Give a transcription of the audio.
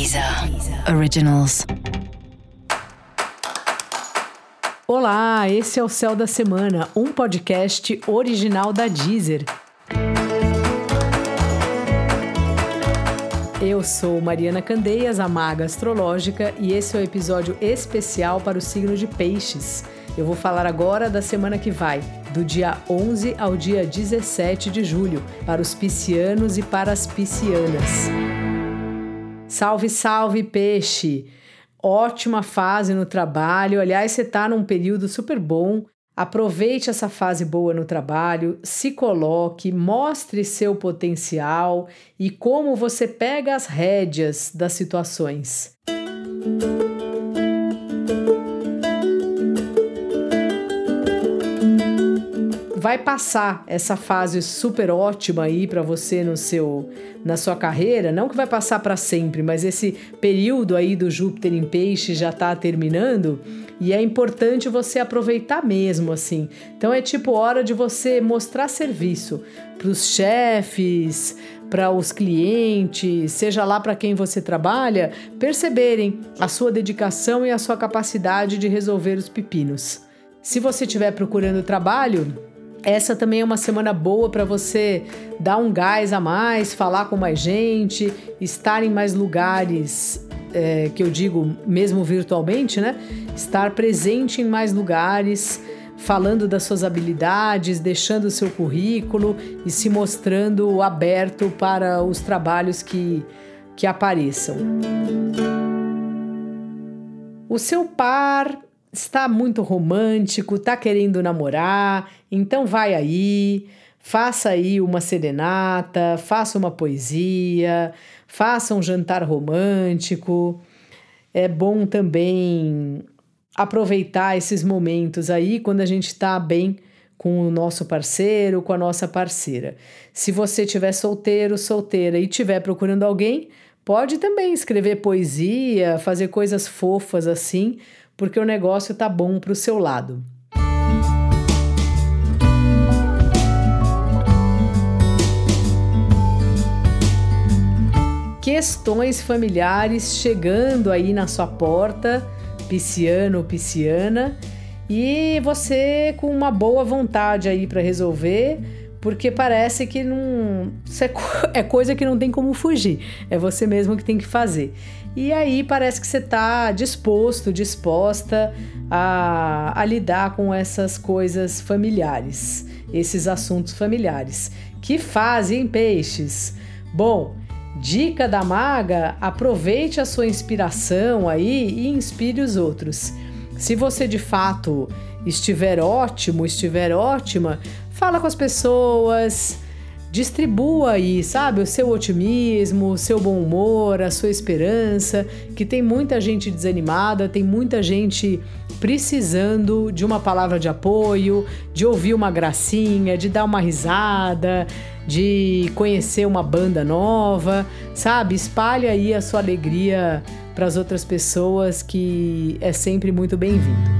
Deezer Originals. Olá, esse é o Céu da Semana, um podcast original da Deezer. Eu sou Mariana Candeias, a maga astrológica, e esse é o um episódio especial para o signo de Peixes. Eu vou falar agora da semana que vai, do dia 11 ao dia 17 de julho, para os piscianos e para as piscianas. Salve, salve, peixe! Ótima fase no trabalho. Aliás, você está num período super bom. Aproveite essa fase boa no trabalho, se coloque, mostre seu potencial e como você pega as rédeas das situações. Vai passar essa fase super ótima aí para você no seu na sua carreira, não que vai passar para sempre, mas esse período aí do Júpiter em Peixe já está terminando e é importante você aproveitar mesmo assim. Então é tipo hora de você mostrar serviço para os chefes, para os clientes, seja lá para quem você trabalha, perceberem a sua dedicação e a sua capacidade de resolver os pepinos. Se você estiver procurando trabalho, essa também é uma semana boa para você dar um gás a mais, falar com mais gente, estar em mais lugares, é, que eu digo mesmo virtualmente, né? Estar presente em mais lugares, falando das suas habilidades, deixando o seu currículo e se mostrando aberto para os trabalhos que, que apareçam. O seu par está muito romântico, está querendo namorar, então vai aí, faça aí uma serenata, faça uma poesia, faça um jantar romântico. É bom também aproveitar esses momentos aí quando a gente está bem com o nosso parceiro, com a nossa parceira. Se você estiver solteiro, solteira e estiver procurando alguém, pode também escrever poesia, fazer coisas fofas assim porque o negócio tá bom para o seu lado. Questões familiares chegando aí na sua porta, pisciano ou pisciana, e você com uma boa vontade aí para resolver, porque parece que não é, é coisa que não tem como fugir, é você mesmo que tem que fazer. E aí parece que você está disposto, disposta a, a lidar com essas coisas familiares, esses assuntos familiares. Que fazem peixes? Bom, dica da maga: aproveite a sua inspiração aí e inspire os outros. Se você de fato estiver ótimo, estiver ótima, fala com as pessoas distribua aí, sabe, o seu otimismo, o seu bom humor, a sua esperança, que tem muita gente desanimada, tem muita gente precisando de uma palavra de apoio, de ouvir uma gracinha, de dar uma risada, de conhecer uma banda nova, sabe? Espalhe aí a sua alegria para as outras pessoas que é sempre muito bem-vindo.